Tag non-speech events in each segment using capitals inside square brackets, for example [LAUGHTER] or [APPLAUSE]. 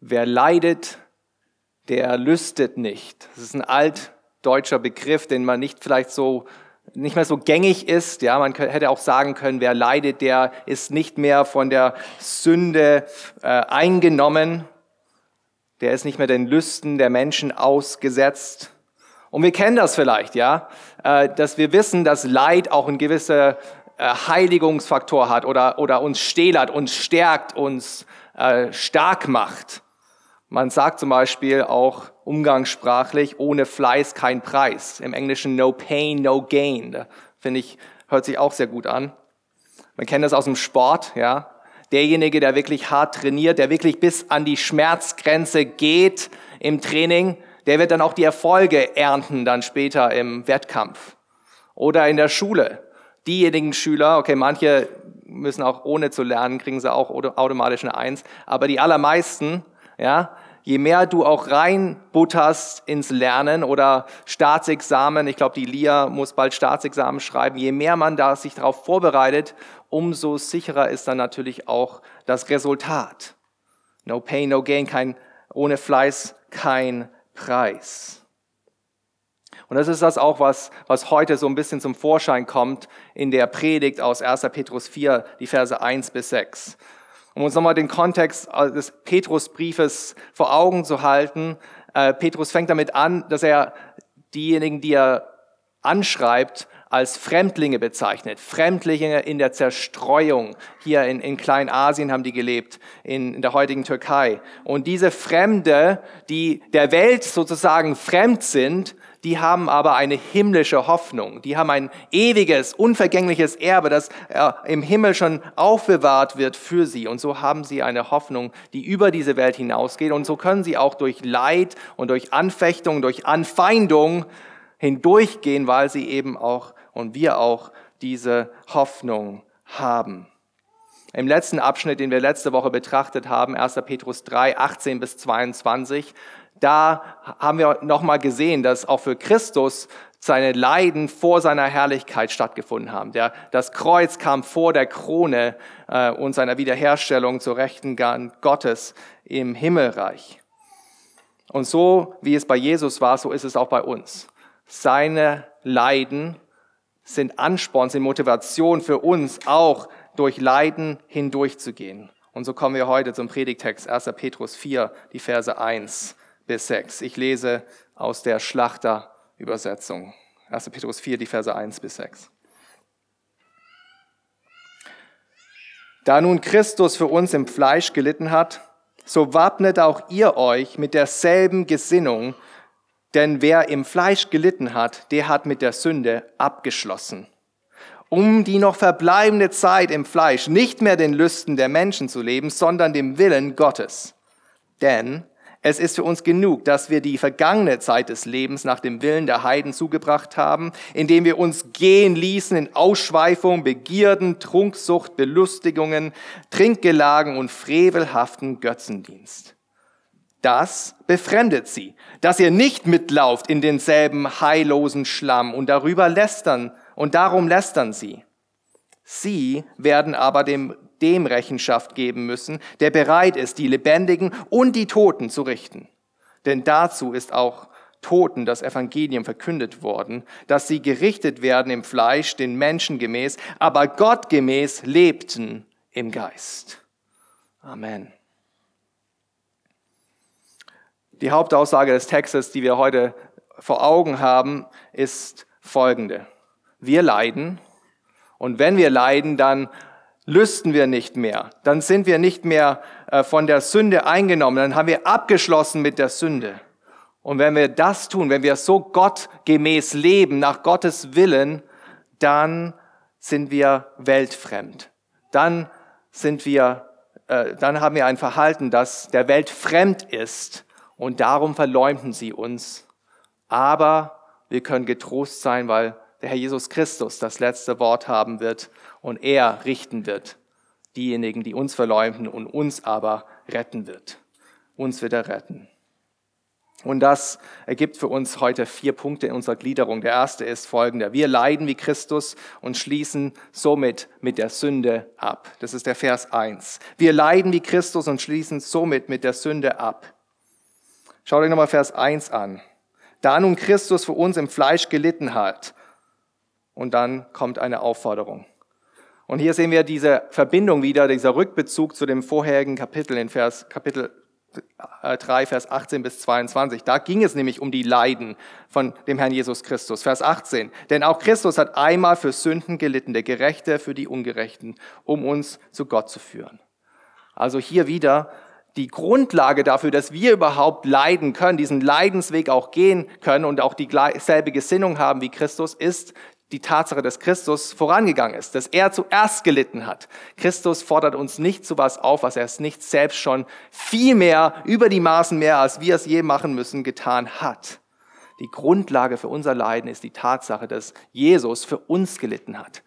wer leidet, der lüstet nicht. Das ist ein altdeutscher Begriff, den man nicht vielleicht so nicht mehr so gängig ist. Ja, man hätte auch sagen können, wer leidet, der ist nicht mehr von der Sünde äh, eingenommen. Der ist nicht mehr den Lüsten der Menschen ausgesetzt. Und wir kennen das vielleicht, ja, äh, dass wir wissen, dass Leid auch ein gewisser äh, Heiligungsfaktor hat oder, oder uns stählert, uns stärkt, uns äh, stark macht. Man sagt zum Beispiel auch umgangssprachlich, ohne Fleiß kein Preis. Im Englischen no pain, no gain. Finde ich, hört sich auch sehr gut an. Man kennt das aus dem Sport, ja. Derjenige, der wirklich hart trainiert, der wirklich bis an die Schmerzgrenze geht im Training, der wird dann auch die Erfolge ernten dann später im Wettkampf. Oder in der Schule. Diejenigen Schüler, okay, manche müssen auch ohne zu lernen, kriegen sie auch automatisch eine Eins, aber die allermeisten, ja, je mehr du auch reinbutterst ins Lernen oder Staatsexamen, ich glaube, die LIA muss bald Staatsexamen schreiben, je mehr man da sich darauf vorbereitet, umso sicherer ist dann natürlich auch das Resultat. No pain, no gain, kein, ohne Fleiß kein Preis. Und das ist das auch, was, was heute so ein bisschen zum Vorschein kommt in der Predigt aus 1. Petrus 4, die Verse 1 bis 6. Um uns nochmal den Kontext äh, des Petrusbriefes vor Augen zu halten. Äh, Petrus fängt damit an, dass er diejenigen, die er anschreibt, als Fremdlinge bezeichnet. Fremdlinge in der Zerstreuung. Hier in, in Kleinasien haben die gelebt, in, in der heutigen Türkei. Und diese Fremde, die der Welt sozusagen fremd sind, die haben aber eine himmlische Hoffnung. Die haben ein ewiges, unvergängliches Erbe, das äh, im Himmel schon aufbewahrt wird für sie. Und so haben sie eine Hoffnung, die über diese Welt hinausgeht. Und so können sie auch durch Leid und durch Anfechtung, durch Anfeindung hindurchgehen, weil sie eben auch und wir auch diese Hoffnung haben. Im letzten Abschnitt, den wir letzte Woche betrachtet haben, 1. Petrus 3, 18 bis 22, da haben wir nochmal gesehen, dass auch für Christus seine Leiden vor seiner Herrlichkeit stattgefunden haben. Der, das Kreuz kam vor der Krone äh, und seiner Wiederherstellung zur Rechten Gottes im Himmelreich. Und so wie es bei Jesus war, so ist es auch bei uns. Seine Leiden sind Ansporn, sind Motivation für uns auch durch Leiden hindurchzugehen. Und so kommen wir heute zum Predigtext 1. Petrus 4, die Verse 1 bis 6. Ich lese aus der Schlachter-Übersetzung. 1. Petrus 4, die Verse 1 bis 6. Da nun Christus für uns im Fleisch gelitten hat, so wappnet auch ihr euch mit derselben Gesinnung, denn wer im Fleisch gelitten hat, der hat mit der Sünde abgeschlossen. Um die noch verbleibende Zeit im Fleisch nicht mehr den Lüsten der Menschen zu leben, sondern dem Willen Gottes. Denn es ist für uns genug, dass wir die vergangene Zeit des Lebens nach dem Willen der Heiden zugebracht haben, indem wir uns gehen ließen in Ausschweifung, Begierden, Trunksucht, Belustigungen, Trinkgelagen und frevelhaften Götzendienst. Das befremdet sie, dass ihr nicht mitlauft in denselben heillosen Schlamm und darüber lästern und darum lästern sie. Sie werden aber dem, dem Rechenschaft geben müssen, der bereit ist, die Lebendigen und die Toten zu richten. Denn dazu ist auch Toten das Evangelium verkündet worden, dass sie gerichtet werden im Fleisch, den Menschen gemäß, aber Gott gemäß lebten im Geist. Amen. Die Hauptaussage des Textes, die wir heute vor Augen haben, ist folgende. Wir leiden und wenn wir leiden, dann lüsten wir nicht mehr. Dann sind wir nicht mehr äh, von der Sünde eingenommen. Dann haben wir abgeschlossen mit der Sünde. Und wenn wir das tun, wenn wir so gottgemäß leben, nach Gottes Willen, dann sind wir weltfremd. Dann sind wir, äh, dann haben wir ein Verhalten, das der Welt fremd ist und darum verleumden sie uns. Aber wir können getrost sein, weil der Herr Jesus Christus das letzte Wort haben wird und er richten wird. Diejenigen, die uns verleumden und uns aber retten wird. Uns wird er retten. Und das ergibt für uns heute vier Punkte in unserer Gliederung. Der erste ist folgender. Wir leiden wie Christus und schließen somit mit der Sünde ab. Das ist der Vers eins. Wir leiden wie Christus und schließen somit mit der Sünde ab. Schaut euch nochmal Vers eins an. Da nun Christus für uns im Fleisch gelitten hat. Und dann kommt eine Aufforderung. Und hier sehen wir diese Verbindung wieder, dieser Rückbezug zu dem vorherigen Kapitel in Vers, Kapitel 3, äh, Vers 18 bis 22. Da ging es nämlich um die Leiden von dem Herrn Jesus Christus. Vers 18. Denn auch Christus hat einmal für Sünden gelitten, der Gerechte für die Ungerechten, um uns zu Gott zu führen. Also hier wieder die Grundlage dafür, dass wir überhaupt leiden können, diesen Leidensweg auch gehen können und auch dieselbe Gesinnung haben wie Christus, ist die Tatsache, dass Christus vorangegangen ist, dass er zuerst gelitten hat. Christus fordert uns nicht zu was auf, was er es nicht selbst schon viel mehr, über die Maßen mehr, als wir es je machen müssen, getan hat. Die Grundlage für unser Leiden ist die Tatsache, dass Jesus für uns gelitten hat.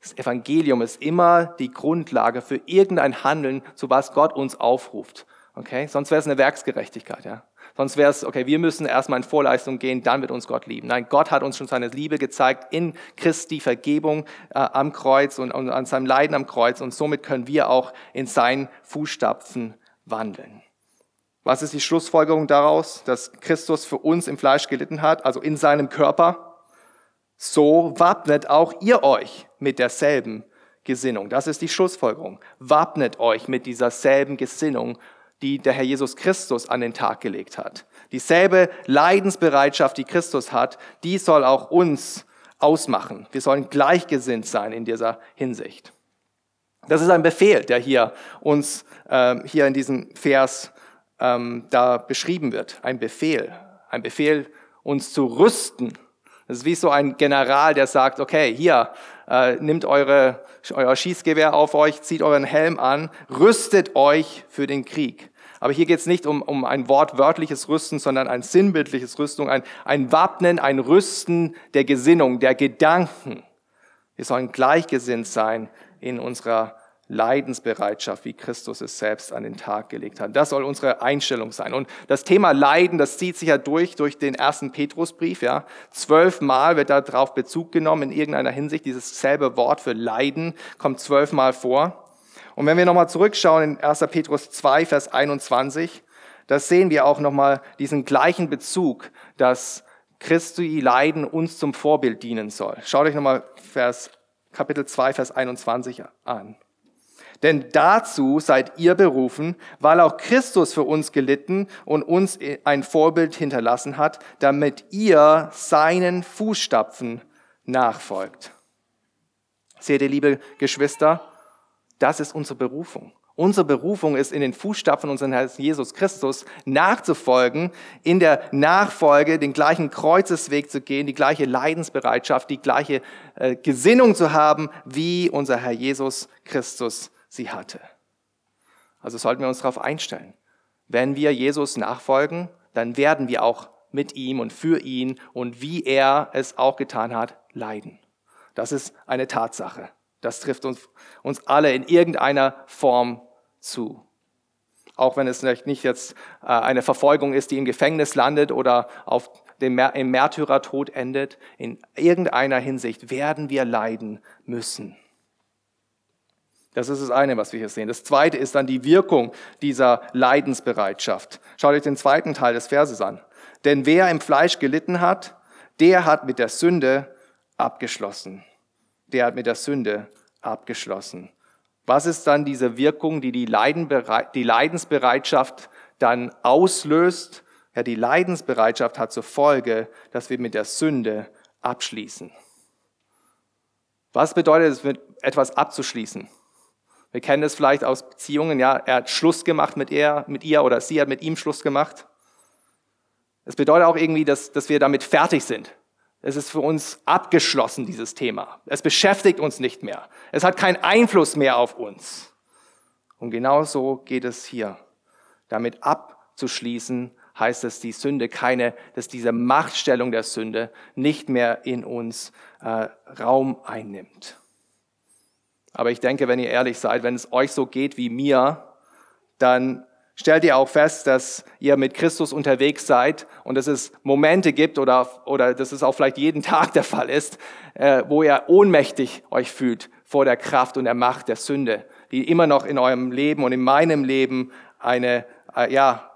Das Evangelium ist immer die Grundlage für irgendein Handeln, zu was Gott uns aufruft. Okay? Sonst wäre es eine Werksgerechtigkeit, ja. Sonst wäre es, okay, wir müssen erstmal in Vorleistung gehen, dann wird uns Gott lieben. Nein, Gott hat uns schon seine Liebe gezeigt in Christi Vergebung äh, am Kreuz und, und an seinem Leiden am Kreuz und somit können wir auch in seinen Fußstapfen wandeln. Was ist die Schlussfolgerung daraus? Dass Christus für uns im Fleisch gelitten hat, also in seinem Körper. So wappnet auch ihr euch mit derselben Gesinnung. Das ist die Schlussfolgerung. Wappnet euch mit dieser selben Gesinnung die der Herr Jesus Christus an den Tag gelegt hat. Dieselbe Leidensbereitschaft, die Christus hat, die soll auch uns ausmachen. Wir sollen gleichgesinnt sein in dieser Hinsicht. Das ist ein Befehl, der hier uns ähm, hier in diesem Vers ähm, da beschrieben wird. Ein Befehl, ein Befehl, uns zu rüsten. Das ist wie so ein General, der sagt: Okay, hier äh, nimmt eure, euer Schießgewehr auf euch, zieht euren Helm an, rüstet euch für den Krieg. Aber hier geht es nicht um, um ein wortwörtliches Rüsten, sondern ein sinnbildliches Rüstung, ein, ein Wappnen, ein Rüsten der Gesinnung, der Gedanken. Wir sollen gleichgesinnt sein in unserer Leidensbereitschaft, wie Christus es selbst an den Tag gelegt hat. Das soll unsere Einstellung sein. Und das Thema Leiden, das zieht sich ja durch, durch den ersten Petrusbrief, ja. Zwölfmal wird da drauf Bezug genommen in irgendeiner Hinsicht. Dieses selbe Wort für Leiden kommt zwölfmal vor. Und wenn wir nochmal zurückschauen in 1. Petrus 2, Vers 21, da sehen wir auch nochmal diesen gleichen Bezug, dass Christi Leiden uns zum Vorbild dienen soll. Schaut euch nochmal Vers, Kapitel 2, Vers 21 an. Denn dazu seid ihr berufen, weil auch Christus für uns gelitten und uns ein Vorbild hinterlassen hat, damit ihr seinen Fußstapfen nachfolgt. Seht ihr, liebe Geschwister, das ist unsere Berufung. Unsere Berufung ist, in den Fußstapfen unseres Herrn Jesus Christus nachzufolgen, in der Nachfolge den gleichen Kreuzesweg zu gehen, die gleiche Leidensbereitschaft, die gleiche äh, Gesinnung zu haben, wie unser Herr Jesus Christus sie hatte. Also sollten wir uns darauf einstellen. Wenn wir Jesus nachfolgen, dann werden wir auch mit ihm und für ihn und wie er es auch getan hat, leiden. Das ist eine Tatsache. Das trifft uns, uns alle in irgendeiner Form zu. Auch wenn es nicht jetzt äh, eine Verfolgung ist, die im Gefängnis landet oder auf dem, im Märtyrertod endet, in irgendeiner Hinsicht werden wir leiden müssen. Das ist das eine, was wir hier sehen. Das zweite ist dann die Wirkung dieser Leidensbereitschaft. Schaut euch den zweiten Teil des Verses an. Denn wer im Fleisch gelitten hat, der hat mit der Sünde abgeschlossen. Der hat mit der Sünde abgeschlossen. Was ist dann diese Wirkung, die die, die Leidensbereitschaft dann auslöst? Ja, die Leidensbereitschaft hat zur Folge, dass wir mit der Sünde abschließen. Was bedeutet es, mit etwas abzuschließen? Wir kennen es vielleicht aus Beziehungen, ja, er hat Schluss gemacht mit ihr, mit ihr oder sie hat mit ihm Schluss gemacht. Es bedeutet auch irgendwie, dass, dass wir damit fertig sind. Es ist für uns abgeschlossen, dieses Thema. Es beschäftigt uns nicht mehr. Es hat keinen Einfluss mehr auf uns. Und genau so geht es hier. Damit abzuschließen heißt es, die Sünde keine, dass diese Machtstellung der Sünde nicht mehr in uns äh, Raum einnimmt. Aber ich denke, wenn ihr ehrlich seid, wenn es euch so geht wie mir, dann stellt ihr auch fest, dass ihr mit Christus unterwegs seid und dass es Momente gibt oder, oder dass es auch vielleicht jeden [LAUGHS] Tag der Fall ist, äh, wo ihr ohnmächtig euch fühlt vor der Kraft und der Macht der Sünde, die immer noch in eurem Leben und in meinem Leben eine, äh, ja,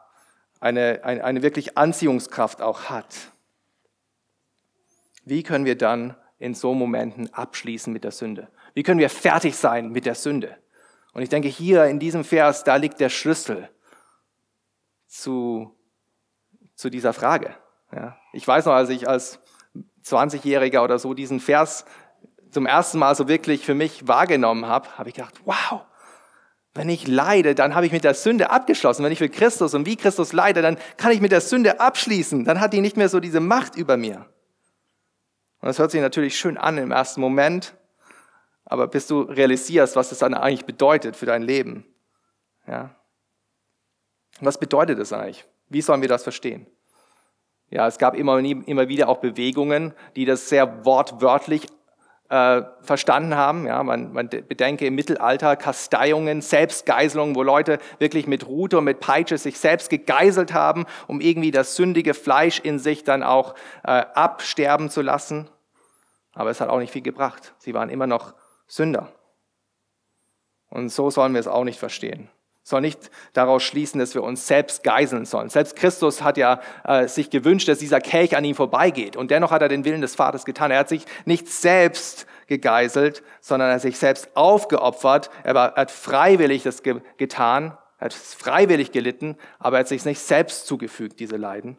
eine, eine, eine wirklich Anziehungskraft auch hat. Wie können wir dann in so Momenten abschließen mit der Sünde? Wie können wir fertig sein mit der Sünde? Und ich denke, hier in diesem Vers, da liegt der Schlüssel zu, zu dieser Frage. Ja. Ich weiß noch, als ich als 20-Jähriger oder so diesen Vers zum ersten Mal so wirklich für mich wahrgenommen habe, habe ich gedacht, wow, wenn ich leide, dann habe ich mit der Sünde abgeschlossen. Wenn ich für Christus und wie Christus leide, dann kann ich mit der Sünde abschließen. Dann hat die nicht mehr so diese Macht über mir. Und das hört sich natürlich schön an im ersten Moment, aber bis du realisierst, was das dann eigentlich bedeutet für dein Leben. Ja, was bedeutet das eigentlich? Wie sollen wir das verstehen? Ja, es gab immer, immer wieder auch Bewegungen, die das sehr wortwörtlich äh, verstanden haben. Ja, man, man bedenke im Mittelalter Kasteiungen, Selbstgeiselungen, wo Leute wirklich mit Rute und mit Peitsche sich selbst gegeißelt haben, um irgendwie das sündige Fleisch in sich dann auch äh, absterben zu lassen. Aber es hat auch nicht viel gebracht. Sie waren immer noch Sünder. Und so sollen wir es auch nicht verstehen soll nicht daraus schließen, dass wir uns selbst geiseln sollen. Selbst Christus hat ja äh, sich gewünscht, dass dieser Kelch an ihm vorbeigeht. Und dennoch hat er den Willen des Vaters getan. Er hat sich nicht selbst gegeißelt, sondern er hat sich selbst aufgeopfert. Er, war, er hat freiwillig das ge getan. Er hat freiwillig gelitten, aber er hat sich nicht selbst zugefügt, diese Leiden.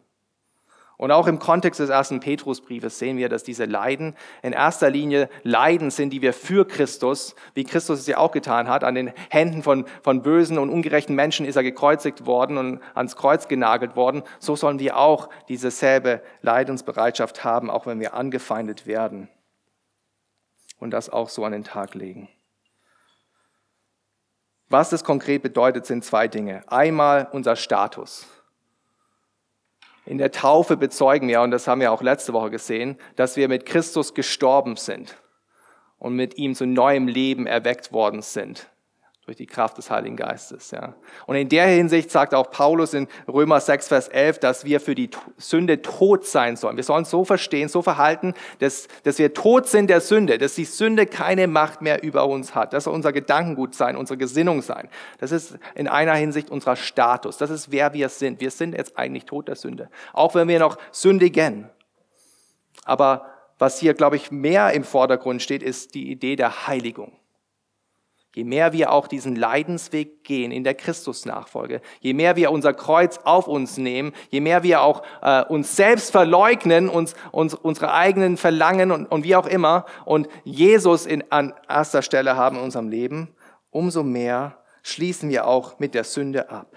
Und auch im Kontext des ersten Petrusbriefes sehen wir, dass diese Leiden in erster Linie Leiden sind, die wir für Christus, wie Christus es ja auch getan hat, an den Händen von, von bösen und ungerechten Menschen ist er gekreuzigt worden und ans Kreuz genagelt worden. So sollen wir auch diese selbe Leidensbereitschaft haben, auch wenn wir angefeindet werden. Und das auch so an den Tag legen. Was das konkret bedeutet, sind zwei Dinge. Einmal unser Status. In der Taufe bezeugen wir, und das haben wir auch letzte Woche gesehen, dass wir mit Christus gestorben sind und mit ihm zu neuem Leben erweckt worden sind durch die Kraft des Heiligen Geistes. Ja. Und in der Hinsicht sagt auch Paulus in Römer 6, Vers 11, dass wir für die Sünde tot sein sollen. Wir sollen so verstehen, so verhalten, dass, dass wir tot sind der Sünde, dass die Sünde keine Macht mehr über uns hat. Das soll unser Gedankengut sein, unsere Gesinnung sein. Das ist in einer Hinsicht unser Status. Das ist, wer wir sind. Wir sind jetzt eigentlich tot der Sünde. Auch wenn wir noch sündigen. Aber was hier, glaube ich, mehr im Vordergrund steht, ist die Idee der Heiligung. Je mehr wir auch diesen Leidensweg gehen in der Christusnachfolge, je mehr wir unser Kreuz auf uns nehmen, je mehr wir auch äh, uns selbst verleugnen, uns, uns unsere eigenen Verlangen und, und wie auch immer und Jesus in, an erster Stelle haben in unserem Leben, umso mehr schließen wir auch mit der Sünde ab.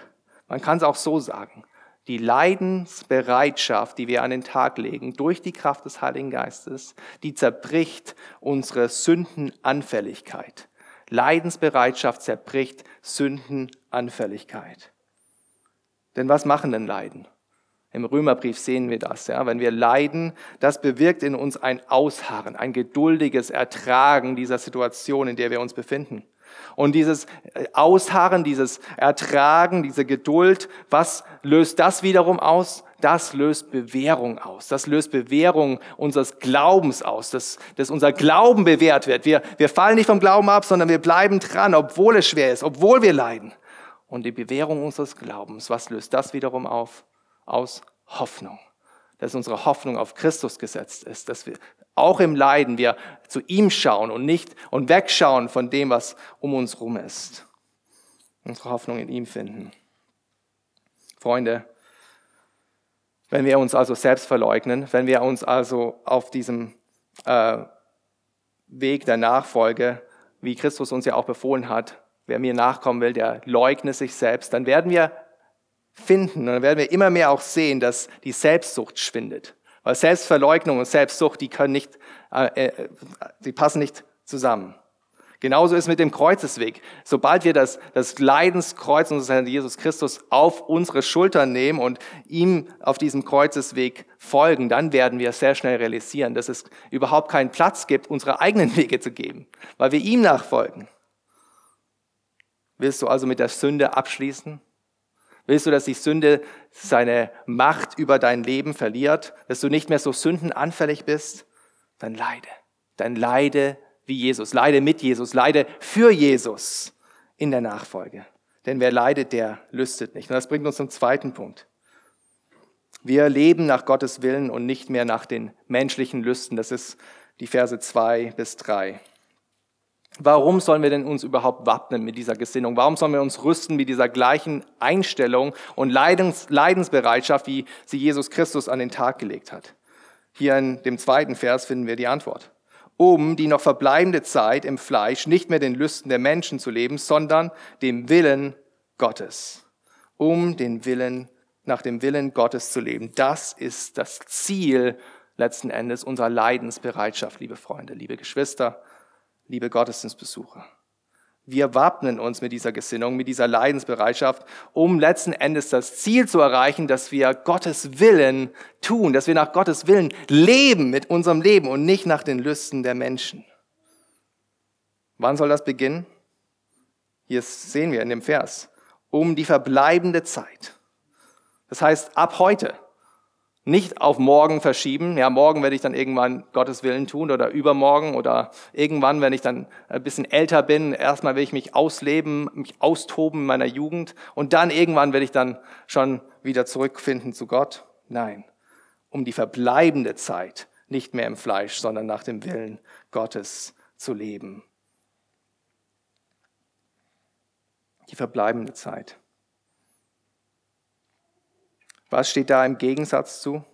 Man kann es auch so sagen. Die Leidensbereitschaft, die wir an den Tag legen durch die Kraft des Heiligen Geistes, die zerbricht unsere Sündenanfälligkeit. Leidensbereitschaft zerbricht Sündenanfälligkeit. Denn was machen denn Leiden? Im Römerbrief sehen wir das. Ja? Wenn wir leiden, das bewirkt in uns ein Ausharren, ein geduldiges Ertragen dieser Situation, in der wir uns befinden. Und dieses äh, Ausharren, dieses Ertragen, diese Geduld, was löst das wiederum aus? Das löst Bewährung aus. Das löst Bewährung unseres Glaubens aus, dass, dass unser Glauben bewährt wird. Wir, wir fallen nicht vom Glauben ab, sondern wir bleiben dran, obwohl es schwer ist, obwohl wir leiden. Und die Bewährung unseres Glaubens, was löst das wiederum auf? Aus Hoffnung. Dass unsere Hoffnung auf Christus gesetzt ist, dass wir auch im Leiden wir zu ihm schauen und nicht und wegschauen von dem, was um uns rum ist. Unsere Hoffnung in ihm finden. Freunde, wenn wir uns also selbst verleugnen, wenn wir uns also auf diesem äh, Weg der Nachfolge, wie Christus uns ja auch befohlen hat, wer mir nachkommen will, der leugne sich selbst, dann werden wir finden und dann werden wir immer mehr auch sehen, dass die Selbstsucht schwindet. Weil Selbstverleugnung und Selbstsucht, die können nicht, äh, äh, die passen nicht zusammen. Genauso ist mit dem Kreuzesweg. Sobald wir das, das Leidenskreuz unseres Herrn Jesus Christus auf unsere Schultern nehmen und ihm auf diesem Kreuzesweg folgen, dann werden wir sehr schnell realisieren, dass es überhaupt keinen Platz gibt, unsere eigenen Wege zu geben, weil wir ihm nachfolgen. Willst du also mit der Sünde abschließen? Willst du, dass die Sünde seine Macht über dein Leben verliert, dass du nicht mehr so sündenanfällig bist? Dann leide. Dann leide wie Jesus. Leide mit Jesus. Leide für Jesus in der Nachfolge. Denn wer leidet, der lüstet nicht. Und das bringt uns zum zweiten Punkt. Wir leben nach Gottes Willen und nicht mehr nach den menschlichen Lüsten. Das ist die Verse zwei bis drei. Warum sollen wir denn uns überhaupt wappnen mit dieser Gesinnung? Warum sollen wir uns rüsten mit dieser gleichen Einstellung und Leidens, Leidensbereitschaft, wie sie Jesus Christus an den Tag gelegt hat? Hier in dem zweiten Vers finden wir die Antwort. Um die noch verbleibende Zeit im Fleisch nicht mehr den Lüsten der Menschen zu leben, sondern dem Willen Gottes. Um den Willen, nach dem Willen Gottes zu leben. Das ist das Ziel letzten Endes unserer Leidensbereitschaft, liebe Freunde, liebe Geschwister liebe Gottesdienstbesucher. Wir wappnen uns mit dieser Gesinnung, mit dieser Leidensbereitschaft, um letzten Endes das Ziel zu erreichen, dass wir Gottes Willen tun, dass wir nach Gottes Willen leben mit unserem Leben und nicht nach den Lüsten der Menschen. Wann soll das beginnen? Hier sehen wir in dem Vers. Um die verbleibende Zeit. Das heißt, ab heute nicht auf morgen verschieben. Ja, morgen werde ich dann irgendwann Gottes Willen tun oder übermorgen oder irgendwann, wenn ich dann ein bisschen älter bin, erstmal will ich mich ausleben, mich austoben in meiner Jugend und dann irgendwann werde ich dann schon wieder zurückfinden zu Gott. Nein, um die verbleibende Zeit nicht mehr im Fleisch, sondern nach dem Willen Gottes zu leben. Die verbleibende Zeit. Was steht da im Gegensatz zu?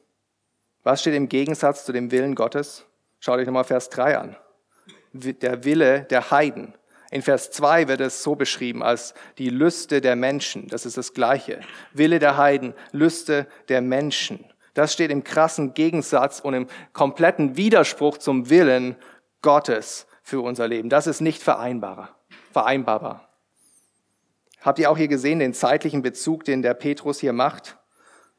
Was steht im Gegensatz zu dem Willen Gottes? Schaut euch nochmal Vers 3 an. Der Wille der Heiden. In Vers 2 wird es so beschrieben als die Lüste der Menschen. Das ist das Gleiche. Wille der Heiden, Lüste der Menschen. Das steht im krassen Gegensatz und im kompletten Widerspruch zum Willen Gottes für unser Leben. Das ist nicht vereinbarer, vereinbarbar. Habt ihr auch hier gesehen den zeitlichen Bezug, den der Petrus hier macht?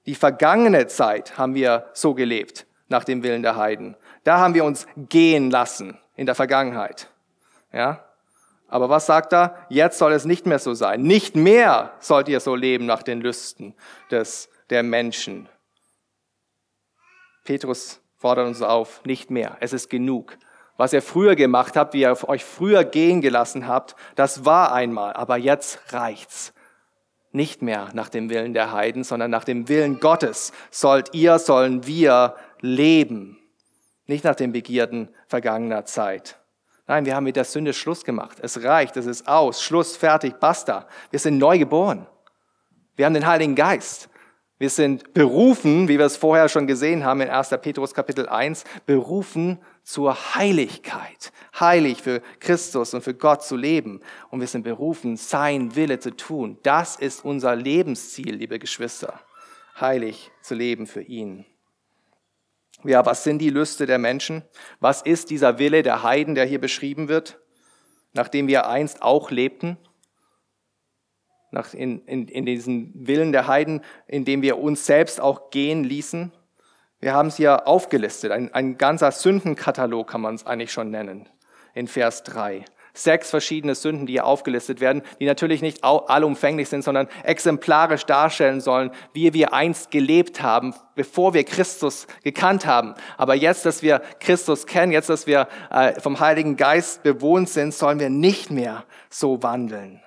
Die vergangene Zeit haben wir so gelebt, nach dem Willen der Heiden. Da haben wir uns gehen lassen in der Vergangenheit. Ja? Aber was sagt er? Jetzt soll es nicht mehr so sein. Nicht mehr sollt ihr so leben nach den Lüsten des, der Menschen. Petrus fordert uns auf, nicht mehr. Es ist genug. Was ihr früher gemacht habt, wie ihr euch früher gehen gelassen habt, das war einmal, aber jetzt reicht's nicht mehr nach dem Willen der Heiden, sondern nach dem Willen Gottes sollt ihr, sollen wir leben. Nicht nach den Begierden vergangener Zeit. Nein, wir haben mit der Sünde Schluss gemacht. Es reicht, es ist aus, Schluss, fertig, basta. Wir sind neu geboren. Wir haben den Heiligen Geist. Wir sind berufen, wie wir es vorher schon gesehen haben in 1. Petrus Kapitel 1, berufen zur Heiligkeit. Heilig für Christus und für Gott zu leben. Und wir sind berufen, sein Wille zu tun. Das ist unser Lebensziel, liebe Geschwister. Heilig zu leben für ihn. Ja, was sind die Lüste der Menschen? Was ist dieser Wille der Heiden, der hier beschrieben wird, nachdem wir einst auch lebten? Nach, in, in, in diesen Willen der Heiden, in dem wir uns selbst auch gehen ließen? Wir haben es hier aufgelistet, ein, ein ganzer Sündenkatalog kann man es eigentlich schon nennen, in Vers 3. Sechs verschiedene Sünden, die hier aufgelistet werden, die natürlich nicht allumfänglich sind, sondern exemplarisch darstellen sollen, wie wir einst gelebt haben, bevor wir Christus gekannt haben. Aber jetzt, dass wir Christus kennen, jetzt, dass wir äh, vom Heiligen Geist bewohnt sind, sollen wir nicht mehr so wandeln.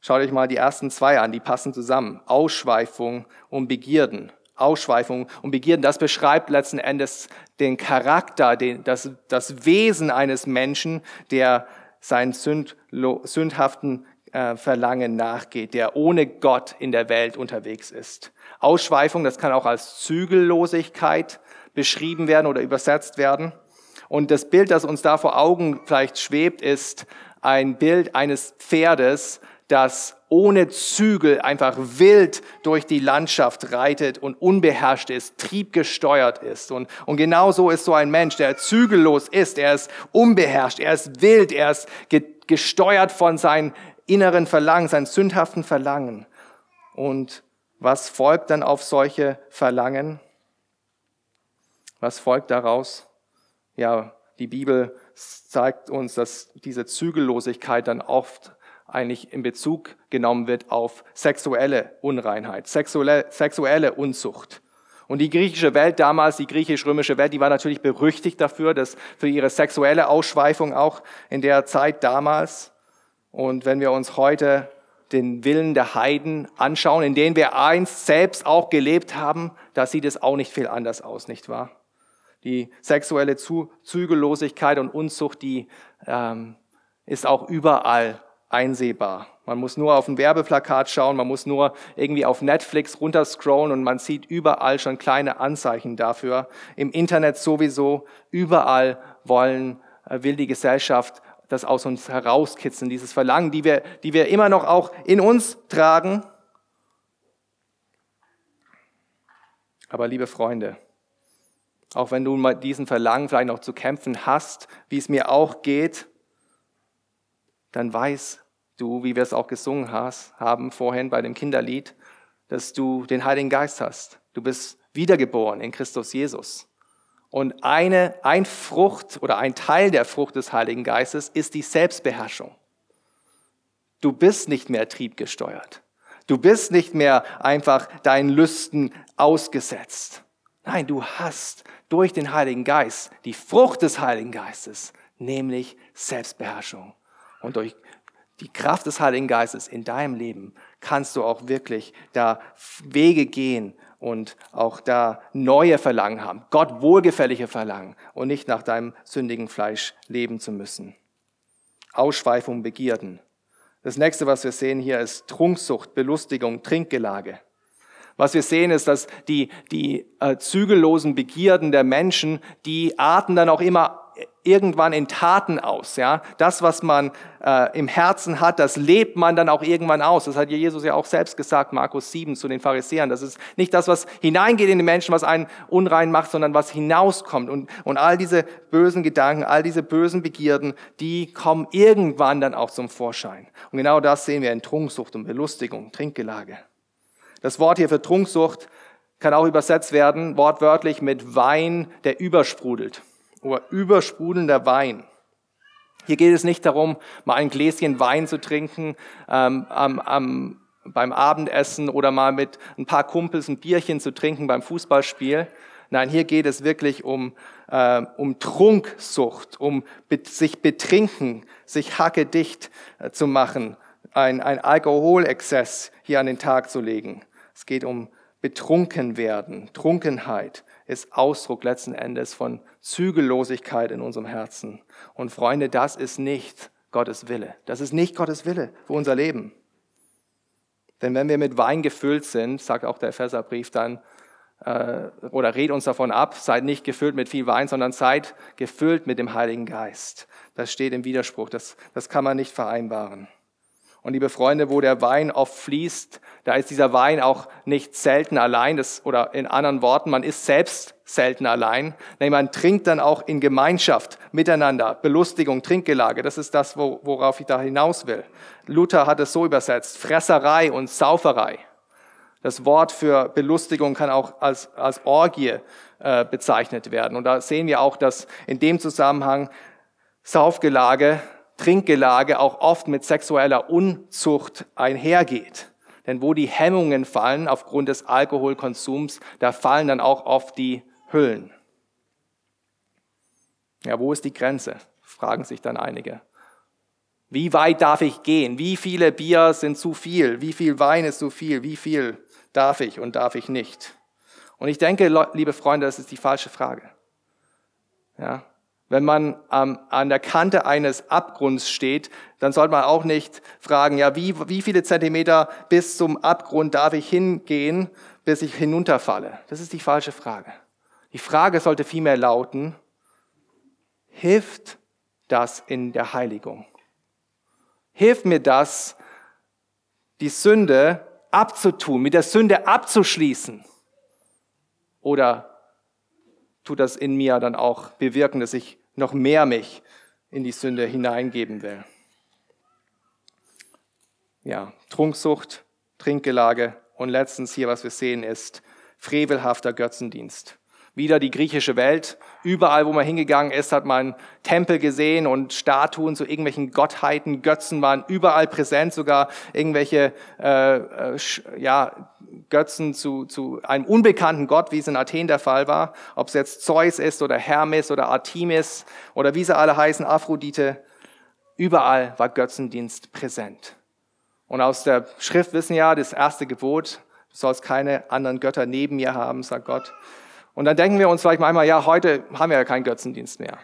Schaut euch mal die ersten zwei an, die passen zusammen. Ausschweifung und Begierden. Ausschweifung und Begierden, das beschreibt letzten Endes den Charakter, den, das, das Wesen eines Menschen, der seinen sündlo, sündhaften äh, Verlangen nachgeht, der ohne Gott in der Welt unterwegs ist. Ausschweifung, das kann auch als Zügellosigkeit beschrieben werden oder übersetzt werden. Und das Bild, das uns da vor Augen vielleicht schwebt, ist ein Bild eines Pferdes, das ohne Zügel einfach wild durch die Landschaft reitet und unbeherrscht ist, triebgesteuert ist. Und, und genau so ist so ein Mensch, der zügellos ist. Er ist unbeherrscht, er ist wild, er ist gesteuert von seinen inneren Verlangen, seinen sündhaften Verlangen. Und was folgt dann auf solche Verlangen? Was folgt daraus? Ja, die Bibel zeigt uns, dass diese Zügellosigkeit dann oft eigentlich in Bezug genommen wird auf sexuelle Unreinheit, sexuelle, sexuelle Unzucht. Und die griechische Welt damals, die griechisch-römische Welt, die war natürlich berüchtigt dafür, dass für ihre sexuelle Ausschweifung auch in der Zeit damals. Und wenn wir uns heute den Willen der Heiden anschauen, in denen wir einst selbst auch gelebt haben, da sieht es auch nicht viel anders aus, nicht wahr? Die sexuelle Zügellosigkeit und Unzucht, die ähm, ist auch überall einsehbar. Man muss nur auf ein Werbeplakat schauen, man muss nur irgendwie auf Netflix runterscrollen und man sieht überall schon kleine Anzeichen dafür. Im Internet sowieso, überall wollen, äh, will die Gesellschaft das aus uns herauskitzeln, dieses Verlangen, die wir, die wir immer noch auch in uns tragen. Aber liebe Freunde, auch wenn du mal diesen Verlangen vielleicht noch zu kämpfen hast, wie es mir auch geht, dann weiß du, wie wir es auch gesungen haben vorhin bei dem Kinderlied, dass du den Heiligen Geist hast. Du bist wiedergeboren in Christus Jesus. Und eine, ein Frucht oder ein Teil der Frucht des Heiligen Geistes ist die Selbstbeherrschung. Du bist nicht mehr triebgesteuert. Du bist nicht mehr einfach deinen Lüsten ausgesetzt. Nein, du hast durch den Heiligen Geist die Frucht des Heiligen Geistes, nämlich Selbstbeherrschung. Und durch die Kraft des Heiligen Geistes in deinem Leben kannst du auch wirklich da Wege gehen und auch da neue Verlangen haben, Gott wohlgefällige Verlangen und nicht nach deinem sündigen Fleisch leben zu müssen. Ausschweifung, Begierden. Das nächste, was wir sehen hier, ist Trunksucht, Belustigung, Trinkgelage. Was wir sehen, ist, dass die, die äh, zügellosen Begierden der Menschen, die arten dann auch immer irgendwann in Taten aus. Ja, das, was man äh, im Herzen hat, das lebt man dann auch irgendwann aus. Das hat Jesus ja auch selbst gesagt, Markus 7 zu den Pharisäern. Das ist nicht das, was hineingeht in den Menschen, was einen unrein macht, sondern was hinauskommt. Und, und all diese bösen Gedanken, all diese bösen Begierden, die kommen irgendwann dann auch zum Vorschein. Und genau das sehen wir in Trunksucht und Belustigung, Trinkgelage. Das Wort hier für Trunksucht kann auch übersetzt werden, wortwörtlich mit Wein, der übersprudelt oder übersprudelnder Wein. Hier geht es nicht darum, mal ein Gläschen Wein zu trinken ähm, am, am, beim Abendessen oder mal mit ein paar Kumpels ein Bierchen zu trinken beim Fußballspiel. Nein, hier geht es wirklich um, äh, um Trunksucht, um be sich betrinken, sich hackedicht äh, zu machen, ein, ein Alkoholexzess hier an den Tag zu legen. Es geht um betrunken werden, Trunkenheit ist Ausdruck letzten Endes von Zügellosigkeit in unserem Herzen. Und Freunde, das ist nicht Gottes Wille. Das ist nicht Gottes Wille für unser Leben. Denn wenn wir mit Wein gefüllt sind, sagt auch der Epheserbrief dann, äh, oder red uns davon ab, seid nicht gefüllt mit viel Wein, sondern seid gefüllt mit dem Heiligen Geist. Das steht im Widerspruch, das, das kann man nicht vereinbaren. Und liebe Freunde, wo der Wein oft fließt, da ist dieser Wein auch nicht selten allein, das, oder in anderen Worten, man ist selbst selten allein. Nein, man trinkt dann auch in Gemeinschaft, miteinander, Belustigung, Trinkgelage, das ist das, worauf ich da hinaus will. Luther hat es so übersetzt, Fresserei und Sauferei. Das Wort für Belustigung kann auch als, als Orgie äh, bezeichnet werden. Und da sehen wir auch, dass in dem Zusammenhang Saufgelage Trinkgelage auch oft mit sexueller Unzucht einhergeht. Denn wo die Hemmungen fallen aufgrund des Alkoholkonsums, da fallen dann auch oft die Hüllen. Ja, wo ist die Grenze? Fragen sich dann einige. Wie weit darf ich gehen? Wie viele Bier sind zu viel? Wie viel Wein ist zu viel? Wie viel darf ich und darf ich nicht? Und ich denke, liebe Freunde, das ist die falsche Frage. Ja, wenn man ähm, an der Kante eines Abgrunds steht, dann sollte man auch nicht fragen, ja, wie, wie viele Zentimeter bis zum Abgrund darf ich hingehen, bis ich hinunterfalle? Das ist die falsche Frage. Die Frage sollte vielmehr lauten, hilft das in der Heiligung? Hilft mir das, die Sünde abzutun, mit der Sünde abzuschließen? Oder tut das in mir dann auch bewirken, dass ich noch mehr mich in die Sünde hineingeben will. Ja, Trunksucht, Trinkgelage und letztens hier, was wir sehen, ist frevelhafter Götzendienst. Wieder die griechische Welt. Überall, wo man hingegangen ist, hat man Tempel gesehen und Statuen zu irgendwelchen Gottheiten, Götzen waren überall präsent, sogar irgendwelche äh, äh, ja, Götzen zu, zu einem unbekannten Gott, wie es in Athen der Fall war. Ob es jetzt Zeus ist oder Hermes oder Artemis oder wie sie alle heißen, Aphrodite. Überall war Götzendienst präsent. Und aus der Schrift wissen ja, das erste Gebot, du sollst keine anderen Götter neben mir haben, sagt Gott. Und dann denken wir uns vielleicht manchmal, ja, heute haben wir ja keinen Götzendienst mehr.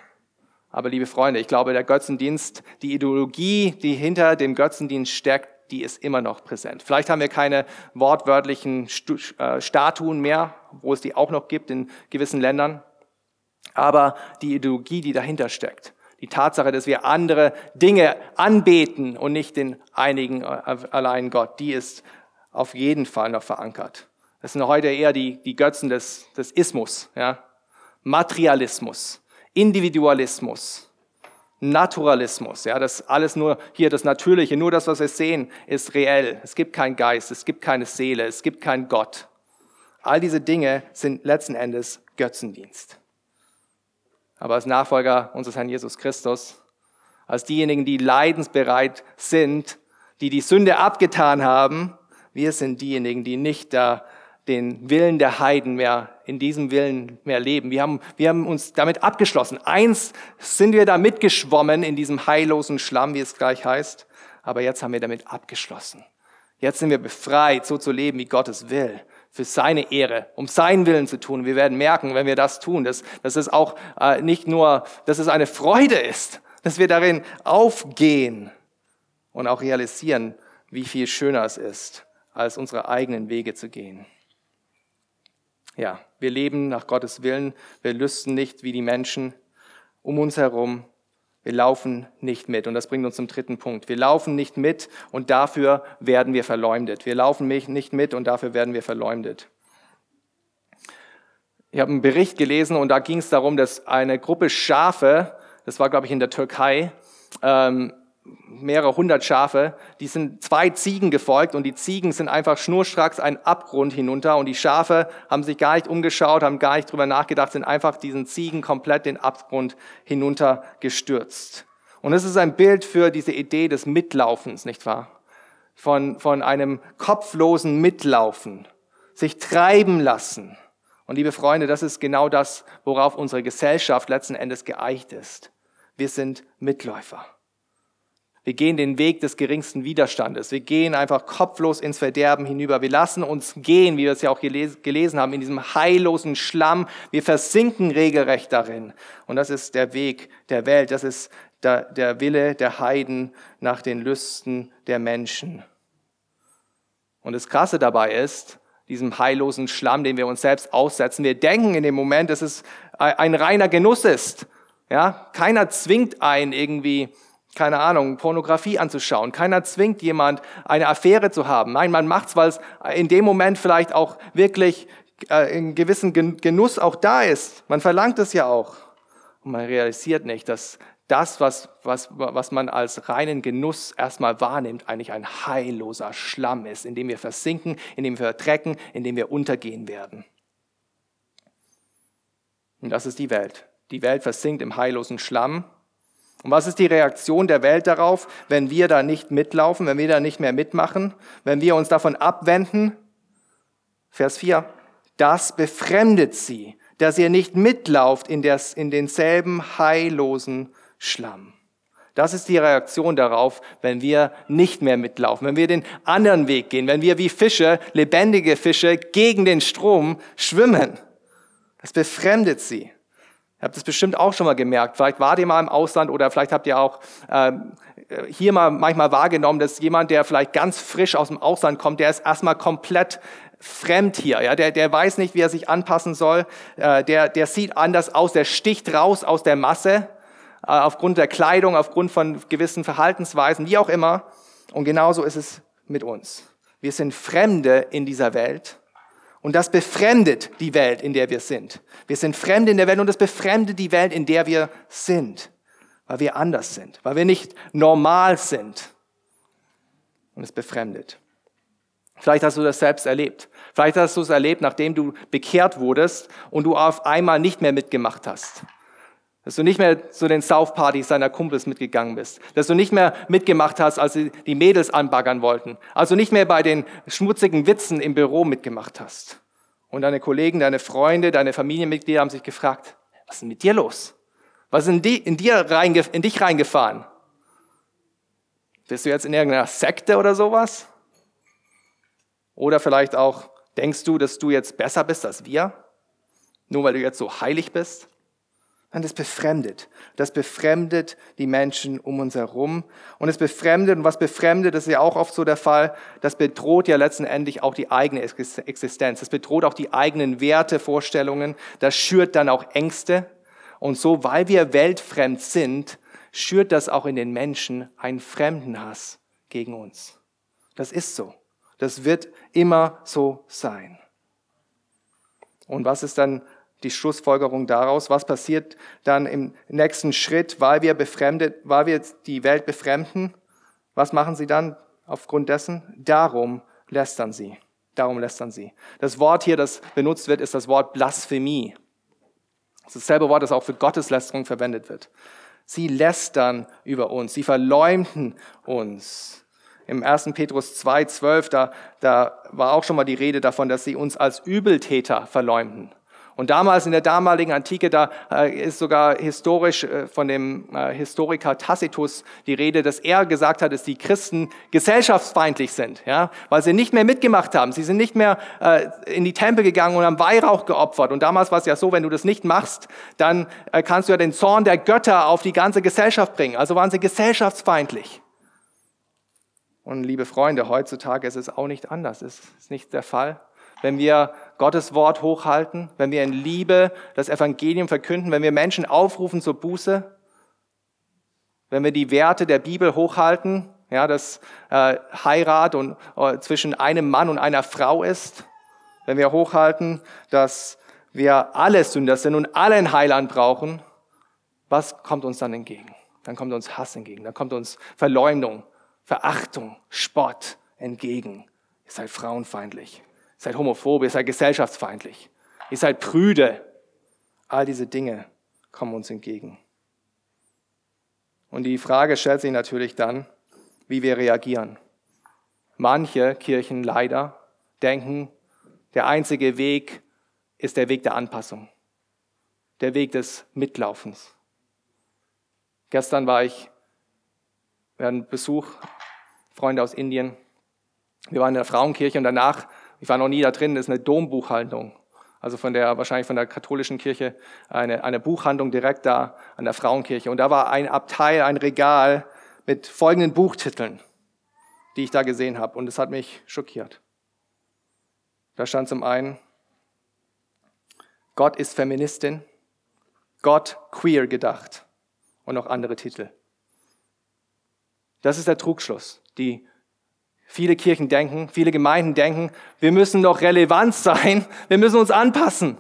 Aber liebe Freunde, ich glaube, der Götzendienst, die Ideologie, die hinter dem Götzendienst steckt, die ist immer noch präsent. Vielleicht haben wir keine wortwörtlichen äh, Statuen mehr, wo es die auch noch gibt in gewissen Ländern. Aber die Ideologie, die dahinter steckt, die Tatsache, dass wir andere Dinge anbeten und nicht den einigen äh, allein Gott, die ist auf jeden Fall noch verankert. Das sind heute eher die, die Götzen des, des Ismus, ja? Materialismus, Individualismus, Naturalismus, ja, das alles nur hier das Natürliche, nur das, was wir sehen, ist reell. Es gibt keinen Geist, es gibt keine Seele, es gibt keinen Gott. All diese Dinge sind letzten Endes Götzendienst. Aber als Nachfolger unseres Herrn Jesus Christus, als diejenigen, die leidensbereit sind, die die Sünde abgetan haben, wir sind diejenigen, die nicht da den Willen der Heiden mehr, in diesem Willen mehr leben. Wir haben, wir haben uns damit abgeschlossen. Eins sind wir da mitgeschwommen in diesem heillosen Schlamm, wie es gleich heißt. Aber jetzt haben wir damit abgeschlossen. Jetzt sind wir befreit, so zu leben, wie Gott es will. Für seine Ehre, um seinen Willen zu tun. Wir werden merken, wenn wir das tun, dass, dass es auch äh, nicht nur, dass es eine Freude ist, dass wir darin aufgehen und auch realisieren, wie viel schöner es ist, als unsere eigenen Wege zu gehen. Ja, wir leben nach Gottes Willen. Wir lüsten nicht wie die Menschen um uns herum. Wir laufen nicht mit. Und das bringt uns zum dritten Punkt. Wir laufen nicht mit und dafür werden wir verleumdet. Wir laufen nicht mit und dafür werden wir verleumdet. Ich habe einen Bericht gelesen und da ging es darum, dass eine Gruppe Schafe, das war glaube ich in der Türkei, ähm, mehrere hundert Schafe, die sind zwei Ziegen gefolgt und die Ziegen sind einfach schnurstracks einen Abgrund hinunter und die Schafe haben sich gar nicht umgeschaut, haben gar nicht drüber nachgedacht, sind einfach diesen Ziegen komplett den Abgrund hinunter gestürzt. Und es ist ein Bild für diese Idee des Mitlaufens, nicht wahr? Von, von einem kopflosen Mitlaufen, sich treiben lassen. Und liebe Freunde, das ist genau das, worauf unsere Gesellschaft letzten Endes geeicht ist. Wir sind Mitläufer. Wir gehen den Weg des geringsten Widerstandes. Wir gehen einfach kopflos ins Verderben hinüber. Wir lassen uns gehen, wie wir es ja auch gelesen haben, in diesem heillosen Schlamm. Wir versinken regelrecht darin. Und das ist der Weg der Welt. Das ist der, Wille der Heiden nach den Lüsten der Menschen. Und das Krasse dabei ist, diesem heillosen Schlamm, den wir uns selbst aussetzen. Wir denken in dem Moment, dass es ein reiner Genuss ist. Ja, keiner zwingt einen irgendwie keine Ahnung, Pornografie anzuschauen. Keiner zwingt jemand, eine Affäre zu haben. Nein, man macht's, weil es in dem Moment vielleicht auch wirklich äh, in gewissen Genuss auch da ist. Man verlangt es ja auch. Und man realisiert nicht, dass das, was, was, was man als reinen Genuss erstmal wahrnimmt, eigentlich ein heilloser Schlamm ist, in dem wir versinken, in dem wir verdrecken, in dem wir untergehen werden. Und das ist die Welt. Die Welt versinkt im heillosen Schlamm und was ist die Reaktion der Welt darauf, wenn wir da nicht mitlaufen, wenn wir da nicht mehr mitmachen, wenn wir uns davon abwenden? Vers 4. Das befremdet sie, dass ihr nicht mitlauft in, des, in denselben heillosen Schlamm. Das ist die Reaktion darauf, wenn wir nicht mehr mitlaufen, wenn wir den anderen Weg gehen, wenn wir wie Fische, lebendige Fische, gegen den Strom schwimmen. Das befremdet sie. Ihr habt es bestimmt auch schon mal gemerkt. Vielleicht wart ihr mal im Ausland oder vielleicht habt ihr auch äh, hier mal manchmal wahrgenommen, dass jemand, der vielleicht ganz frisch aus dem Ausland kommt, der ist erstmal komplett fremd hier. Ja, der, der weiß nicht, wie er sich anpassen soll. Äh, der, der sieht anders aus. Der sticht raus aus der Masse äh, aufgrund der Kleidung, aufgrund von gewissen Verhaltensweisen, wie auch immer. Und genauso ist es mit uns. Wir sind Fremde in dieser Welt und das befremdet die Welt, in der wir sind. Wir sind Fremde in der Welt und das befremdet die Welt, in der wir sind. Weil wir anders sind, weil wir nicht normal sind. Und es befremdet. Vielleicht hast du das selbst erlebt. Vielleicht hast du es erlebt, nachdem du bekehrt wurdest und du auf einmal nicht mehr mitgemacht hast. Dass du nicht mehr zu den Saufpartys deiner Kumpels mitgegangen bist. Dass du nicht mehr mitgemacht hast, als die Mädels anbaggern wollten. Also nicht mehr bei den schmutzigen Witzen im Büro mitgemacht hast. Und deine Kollegen, deine Freunde, deine Familienmitglieder haben sich gefragt, was ist denn mit dir los? Was ist in, die, in, dir reinge, in dich reingefahren? Bist du jetzt in irgendeiner Sekte oder sowas? Oder vielleicht auch, denkst du, dass du jetzt besser bist als wir? Nur weil du jetzt so heilig bist? Nein, das befremdet. Das befremdet die Menschen um uns herum. Und es befremdet, und was befremdet, das ist ja auch oft so der Fall, das bedroht ja letztendlich auch die eigene Existenz. Das bedroht auch die eigenen Werte, Vorstellungen. Das schürt dann auch Ängste. Und so, weil wir weltfremd sind, schürt das auch in den Menschen einen Fremdenhass gegen uns. Das ist so. Das wird immer so sein. Und was ist dann die Schlussfolgerung daraus? Was passiert dann im nächsten Schritt, weil wir befremdet, weil wir die Welt befremden? Was machen sie dann aufgrund dessen? Darum lästern sie. Darum lästern sie. Das Wort hier, das benutzt wird, ist das Wort Blasphemie. Das ist dasselbe Wort, das auch für Gotteslästerung verwendet wird. Sie lästern über uns. Sie verleumden uns. Im 1. Petrus 2, 12, da, da war auch schon mal die Rede davon, dass sie uns als Übeltäter verleumden. Und damals in der damaligen Antike, da äh, ist sogar historisch äh, von dem äh, Historiker Tacitus die Rede, dass er gesagt hat, dass die Christen gesellschaftsfeindlich sind, ja, weil sie nicht mehr mitgemacht haben. Sie sind nicht mehr in die Tempel gegangen und haben Weihrauch geopfert. Und damals war es ja so, wenn du das nicht machst, dann kannst du ja den Zorn der Götter auf die ganze Gesellschaft bringen. Also waren sie gesellschaftsfeindlich. Und liebe Freunde, heutzutage ist es auch nicht anders. Es ist nicht der Fall wenn wir Gottes Wort hochhalten, wenn wir in Liebe das Evangelium verkünden, wenn wir Menschen aufrufen zur Buße, wenn wir die Werte der Bibel hochhalten, ja, dass äh, Heirat und, äh, zwischen einem Mann und einer Frau ist, wenn wir hochhalten, dass wir alle Sünder sind und alle ein Heiland brauchen, was kommt uns dann entgegen? Dann kommt uns Hass entgegen, dann kommt uns Verleumdung, Verachtung, Spott entgegen. Ihr seid frauenfeindlich seid homophob, ihr seid gesellschaftsfeindlich, ihr seid prüde. All diese Dinge kommen uns entgegen. Und die Frage stellt sich natürlich dann, wie wir reagieren. Manche Kirchen leider denken, der einzige Weg ist der Weg der Anpassung, der Weg des Mitlaufens. Gestern war ich, wir hatten Besuch, Freunde aus Indien. Wir waren in der Frauenkirche und danach ich war noch nie da drin, ist eine Dombuchhaltung. Also von der, wahrscheinlich von der katholischen Kirche, eine, eine Buchhandlung direkt da an der Frauenkirche. Und da war ein Abteil, ein Regal mit folgenden Buchtiteln, die ich da gesehen habe. Und es hat mich schockiert. Da stand zum einen, Gott ist Feministin, Gott queer gedacht und noch andere Titel. Das ist der Trugschluss. Die Viele Kirchen denken, viele Gemeinden denken, wir müssen doch relevant sein, wir müssen uns anpassen.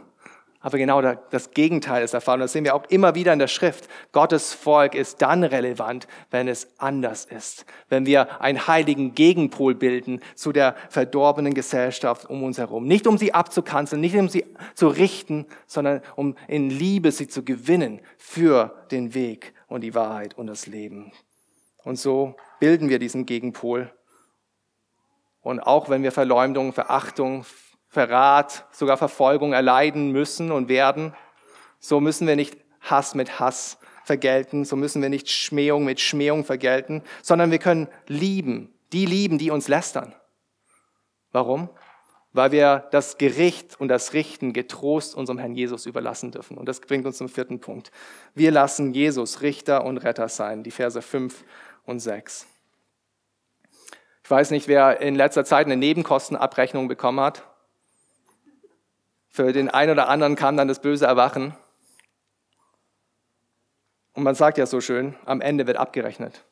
Aber genau das Gegenteil ist. Und das sehen wir auch immer wieder in der Schrift. Gottes Volk ist dann relevant, wenn es anders ist. Wenn wir einen heiligen Gegenpol bilden zu der verdorbenen Gesellschaft um uns herum. Nicht um sie abzukanzeln, nicht um sie zu richten, sondern um in Liebe sie zu gewinnen für den Weg und die Wahrheit und das Leben. Und so bilden wir diesen Gegenpol und auch wenn wir Verleumdung, Verachtung, Verrat, sogar Verfolgung erleiden müssen und werden, so müssen wir nicht Hass mit Hass vergelten, so müssen wir nicht Schmähung mit Schmähung vergelten, sondern wir können lieben, die lieben, die uns lästern. Warum? Weil wir das Gericht und das Richten getrost unserem Herrn Jesus überlassen dürfen. Und das bringt uns zum vierten Punkt. Wir lassen Jesus Richter und Retter sein, die Verse 5 und 6. Ich weiß nicht, wer in letzter Zeit eine Nebenkostenabrechnung bekommen hat. Für den einen oder anderen kam dann das böse Erwachen. Und man sagt ja so schön, am Ende wird abgerechnet.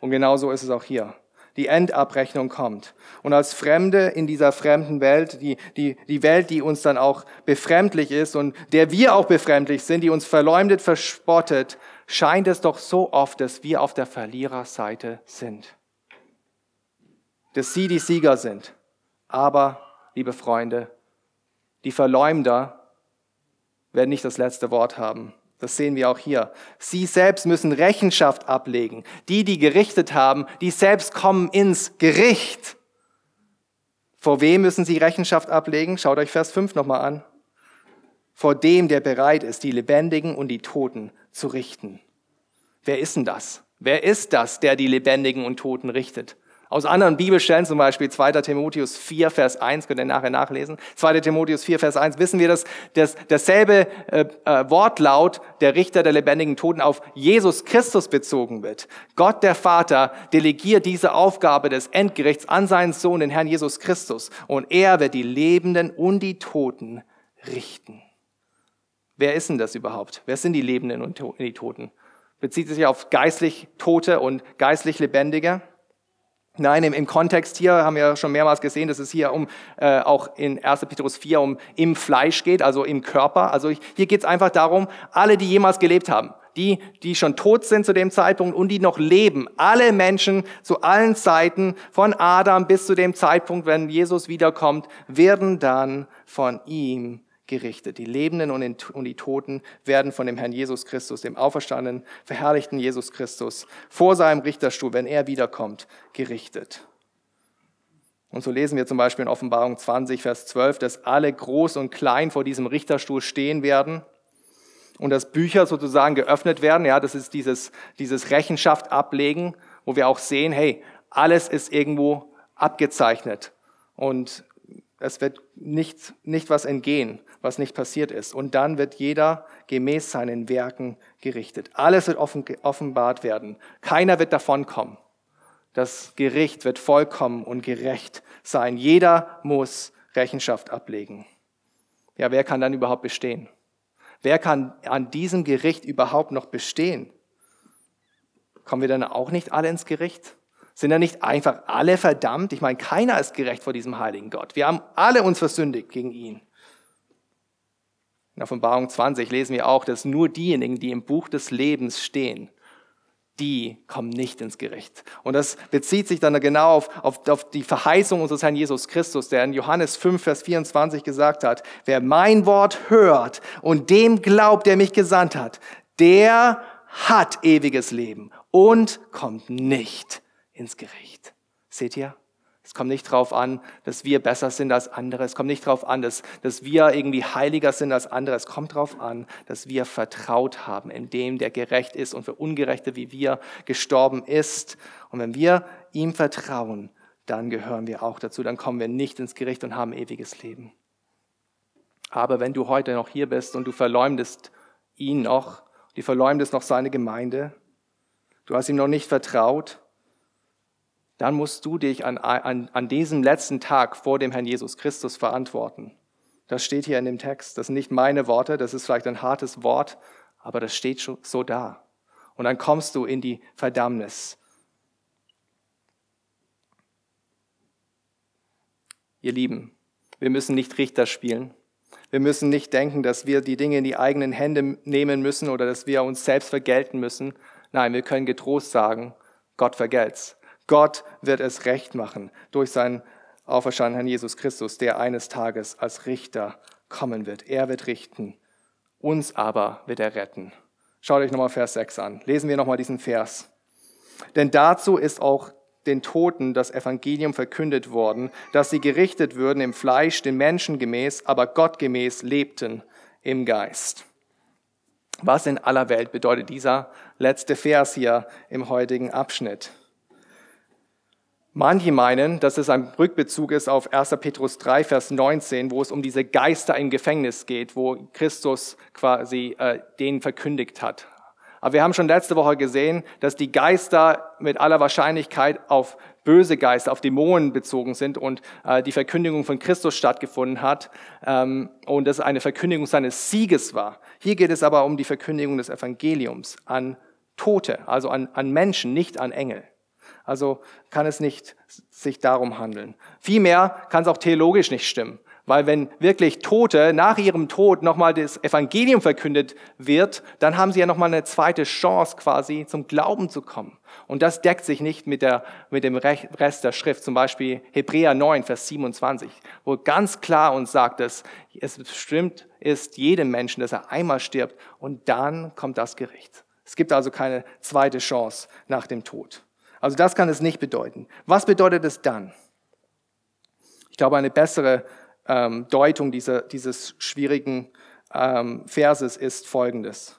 Und genau so ist es auch hier. Die Endabrechnung kommt. Und als Fremde in dieser fremden Welt, die, die, die Welt, die uns dann auch befremdlich ist und der wir auch befremdlich sind, die uns verleumdet, verspottet, scheint es doch so oft, dass wir auf der Verliererseite sind dass sie die Sieger sind. Aber liebe Freunde, die Verleumder werden nicht das letzte Wort haben. Das sehen wir auch hier. Sie selbst müssen Rechenschaft ablegen. Die, die gerichtet haben, die selbst kommen ins Gericht. Vor wem müssen sie Rechenschaft ablegen? Schaut euch Vers 5 nochmal an. Vor dem, der bereit ist, die Lebendigen und die Toten zu richten. Wer ist denn das? Wer ist das, der die Lebendigen und Toten richtet? Aus anderen Bibelstellen, zum Beispiel 2. Timotheus 4, Vers 1, könnt ihr nachher nachlesen. 2. Timotheus 4, Vers 1, wissen wir, dass das, dasselbe äh, äh, Wortlaut der Richter der lebendigen Toten auf Jesus Christus bezogen wird. Gott der Vater delegiert diese Aufgabe des Endgerichts an seinen Sohn, den Herrn Jesus Christus. Und er wird die Lebenden und die Toten richten. Wer ist denn das überhaupt? Wer sind die Lebenden und die Toten? Bezieht sich auf geistlich Tote und geistlich Lebendige? Nein, im, im, Kontext hier haben wir schon mehrmals gesehen, dass es hier um äh, auch in 1. Petrus 4 um im Fleisch geht, also im Körper. Also hier geht es einfach darum, alle, die jemals gelebt haben, die, die schon tot sind zu dem Zeitpunkt und die noch leben, alle Menschen zu allen Zeiten, von Adam bis zu dem Zeitpunkt, wenn Jesus wiederkommt, werden dann von ihm gerichtet. Die Lebenden und die Toten werden von dem Herrn Jesus Christus, dem auferstandenen, verherrlichten Jesus Christus, vor seinem Richterstuhl, wenn er wiederkommt, gerichtet. Und so lesen wir zum Beispiel in Offenbarung 20, Vers 12, dass alle groß und klein vor diesem Richterstuhl stehen werden und dass Bücher sozusagen geöffnet werden. Ja, das ist dieses, dieses Rechenschaft ablegen, wo wir auch sehen, hey, alles ist irgendwo abgezeichnet und es wird nicht, nicht was entgehen was nicht passiert ist. Und dann wird jeder gemäß seinen Werken gerichtet. Alles wird offen, offenbart werden. Keiner wird davonkommen. Das Gericht wird vollkommen und gerecht sein. Jeder muss Rechenschaft ablegen. Ja, wer kann dann überhaupt bestehen? Wer kann an diesem Gericht überhaupt noch bestehen? Kommen wir dann auch nicht alle ins Gericht? Sind da nicht einfach alle verdammt? Ich meine, keiner ist gerecht vor diesem heiligen Gott. Wir haben alle uns versündigt gegen ihn. In Offenbarung 20 lesen wir auch, dass nur diejenigen, die im Buch des Lebens stehen, die kommen nicht ins Gericht. Und das bezieht sich dann genau auf, auf, auf, die Verheißung unseres Herrn Jesus Christus, der in Johannes 5, Vers 24 gesagt hat, wer mein Wort hört und dem glaubt, der mich gesandt hat, der hat ewiges Leben und kommt nicht ins Gericht. Seht ihr? Es kommt nicht darauf an, dass wir besser sind als andere. Es kommt nicht darauf an, dass, dass wir irgendwie heiliger sind als andere. Es kommt darauf an, dass wir vertraut haben in dem, der gerecht ist und für Ungerechte wie wir gestorben ist. Und wenn wir ihm vertrauen, dann gehören wir auch dazu. Dann kommen wir nicht ins Gericht und haben ewiges Leben. Aber wenn du heute noch hier bist und du verleumdest ihn noch, du verleumdest noch seine Gemeinde, du hast ihm noch nicht vertraut, dann musst du dich an, an, an diesem letzten Tag vor dem Herrn Jesus Christus verantworten. Das steht hier in dem Text. Das sind nicht meine Worte, das ist vielleicht ein hartes Wort, aber das steht so da. Und dann kommst du in die Verdammnis. Ihr Lieben, wir müssen nicht Richter spielen. Wir müssen nicht denken, dass wir die Dinge in die eigenen Hände nehmen müssen oder dass wir uns selbst vergelten müssen. Nein, wir können getrost sagen, Gott vergelt's. Gott wird es recht machen durch seinen auferstandenen Herrn Jesus Christus, der eines Tages als Richter kommen wird. Er wird richten, uns aber wird er retten. Schaut euch nochmal Vers 6 an. Lesen wir nochmal diesen Vers. Denn dazu ist auch den Toten das Evangelium verkündet worden, dass sie gerichtet würden im Fleisch, den Menschen gemäß, aber Gott gemäß lebten im Geist. Was in aller Welt bedeutet dieser letzte Vers hier im heutigen Abschnitt? Manche meinen, dass es ein Rückbezug ist auf 1. Petrus 3, Vers 19, wo es um diese Geister im Gefängnis geht, wo Christus quasi äh, denen verkündigt hat. Aber wir haben schon letzte Woche gesehen, dass die Geister mit aller Wahrscheinlichkeit auf böse Geister, auf Dämonen bezogen sind und äh, die Verkündigung von Christus stattgefunden hat ähm, und das eine Verkündigung seines Sieges war. Hier geht es aber um die Verkündigung des Evangeliums an Tote, also an, an Menschen, nicht an Engel. Also kann es nicht sich darum handeln. Vielmehr kann es auch theologisch nicht stimmen, Weil wenn wirklich Tote nach ihrem Tod nochmal das Evangelium verkündet wird, dann haben sie ja nochmal eine zweite Chance quasi zum Glauben zu kommen. Und das deckt sich nicht mit, der, mit dem Rest der Schrift, zum Beispiel Hebräer 9, Vers 27, wo ganz klar uns sagt, dass es bestimmt ist jedem Menschen, dass er einmal stirbt und dann kommt das Gericht. Es gibt also keine zweite Chance nach dem Tod. Also das kann es nicht bedeuten. Was bedeutet es dann? Ich glaube, eine bessere ähm, Deutung dieser, dieses schwierigen ähm, Verses ist folgendes.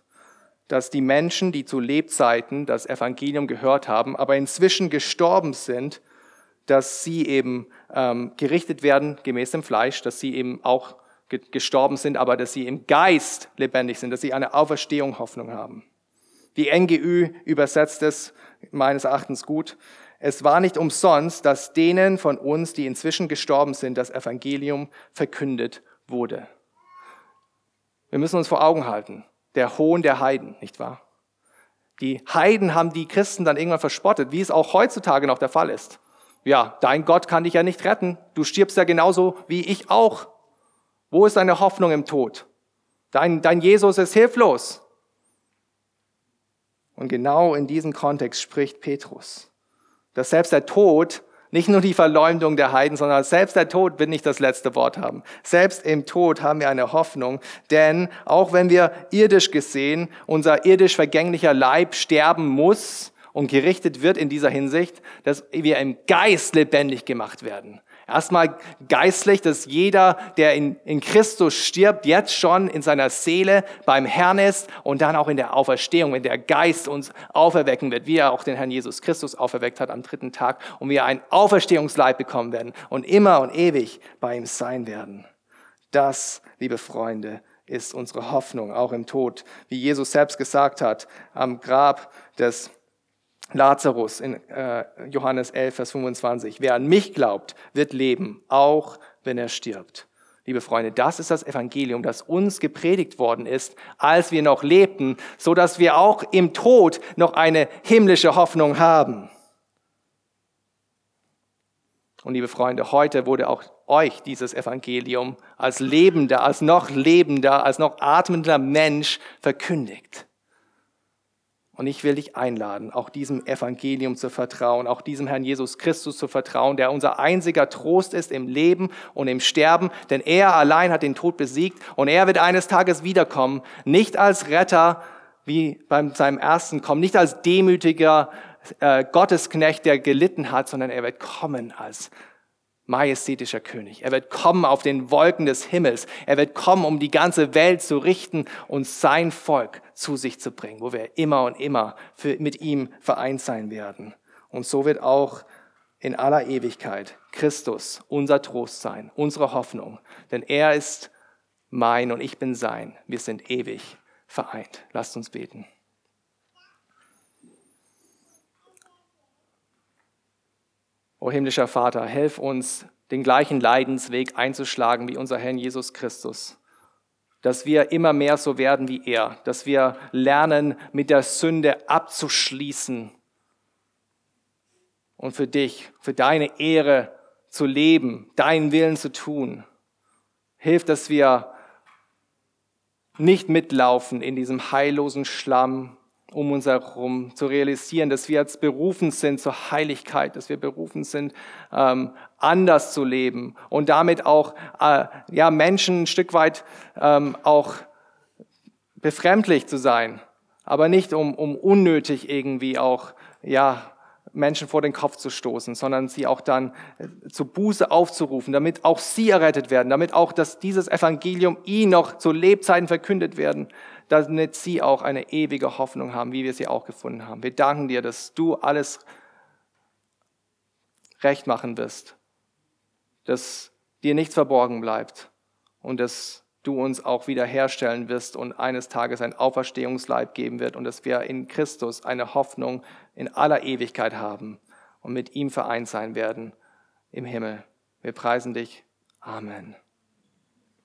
Dass die Menschen, die zu Lebzeiten das Evangelium gehört haben, aber inzwischen gestorben sind, dass sie eben ähm, gerichtet werden gemäß dem Fleisch, dass sie eben auch gestorben sind, aber dass sie im Geist lebendig sind, dass sie eine Auferstehung Hoffnung haben. Die NGÜ übersetzt es meines Erachtens gut. Es war nicht umsonst, dass denen von uns, die inzwischen gestorben sind, das Evangelium verkündet wurde. Wir müssen uns vor Augen halten, der Hohn der Heiden, nicht wahr? Die Heiden haben die Christen dann irgendwann verspottet, wie es auch heutzutage noch der Fall ist. Ja, dein Gott kann dich ja nicht retten. Du stirbst ja genauso wie ich auch. Wo ist deine Hoffnung im Tod? Dein, dein Jesus ist hilflos. Und genau in diesem Kontext spricht Petrus dass selbst der Tod, nicht nur die Verleumdung der Heiden, sondern selbst der Tod wird nicht das letzte Wort haben. Selbst im Tod haben wir eine Hoffnung, denn auch wenn wir irdisch gesehen, unser irdisch vergänglicher Leib sterben muss und gerichtet wird in dieser Hinsicht, dass wir im Geist lebendig gemacht werden. Erstmal geistlich, dass jeder, der in, in Christus stirbt, jetzt schon in seiner Seele beim Herrn ist und dann auch in der Auferstehung, wenn der Geist uns auferwecken wird, wie er auch den Herrn Jesus Christus auferweckt hat am dritten Tag und wir einen Auferstehungsleib bekommen werden und immer und ewig bei ihm sein werden. Das, liebe Freunde, ist unsere Hoffnung, auch im Tod. Wie Jesus selbst gesagt hat, am Grab des Lazarus in äh, Johannes 11, Vers 25. Wer an mich glaubt, wird leben, auch wenn er stirbt. Liebe Freunde, das ist das Evangelium, das uns gepredigt worden ist, als wir noch lebten, so dass wir auch im Tod noch eine himmlische Hoffnung haben. Und liebe Freunde, heute wurde auch euch dieses Evangelium als lebender, als noch lebender, als noch atmender Mensch verkündigt. Und ich will dich einladen, auch diesem Evangelium zu vertrauen, auch diesem Herrn Jesus Christus zu vertrauen, der unser einziger Trost ist im Leben und im Sterben, denn er allein hat den Tod besiegt und er wird eines Tages wiederkommen, nicht als Retter wie beim seinem ersten Kommen, nicht als demütiger äh, Gottesknecht, der gelitten hat, sondern er wird kommen als majestätischer König. Er wird kommen auf den Wolken des Himmels. Er wird kommen, um die ganze Welt zu richten und sein Volk zu sich zu bringen, wo wir immer und immer für, mit ihm vereint sein werden. Und so wird auch in aller Ewigkeit Christus unser Trost sein, unsere Hoffnung. Denn er ist mein und ich bin sein. Wir sind ewig vereint. Lasst uns beten. O himmlischer Vater, helf uns, den gleichen Leidensweg einzuschlagen wie unser Herr Jesus Christus. Dass wir immer mehr so werden wie er, dass wir lernen, mit der Sünde abzuschließen und für dich, für deine Ehre zu leben, deinen Willen zu tun. Hilf, dass wir nicht mitlaufen in diesem heillosen Schlamm, um uns herum, zu realisieren, dass wir jetzt berufen sind zur Heiligkeit, dass wir berufen sind, ähm, anders zu leben und damit auch äh, ja, Menschen ein Stück weit ähm, auch befremdlich zu sein, aber nicht um, um unnötig irgendwie auch ja, Menschen vor den Kopf zu stoßen, sondern sie auch dann äh, zu Buße aufzurufen, damit auch sie errettet werden, damit auch dass dieses Evangelium ihnen noch zu Lebzeiten verkündet werden, damit sie auch eine ewige Hoffnung haben, wie wir sie auch gefunden haben. Wir danken dir, dass du alles recht machen wirst, dass dir nichts verborgen bleibt und dass du uns auch wiederherstellen wirst und eines Tages ein Auferstehungsleib geben wird und dass wir in Christus eine Hoffnung in aller Ewigkeit haben und mit ihm vereint sein werden im Himmel. Wir preisen dich. Amen.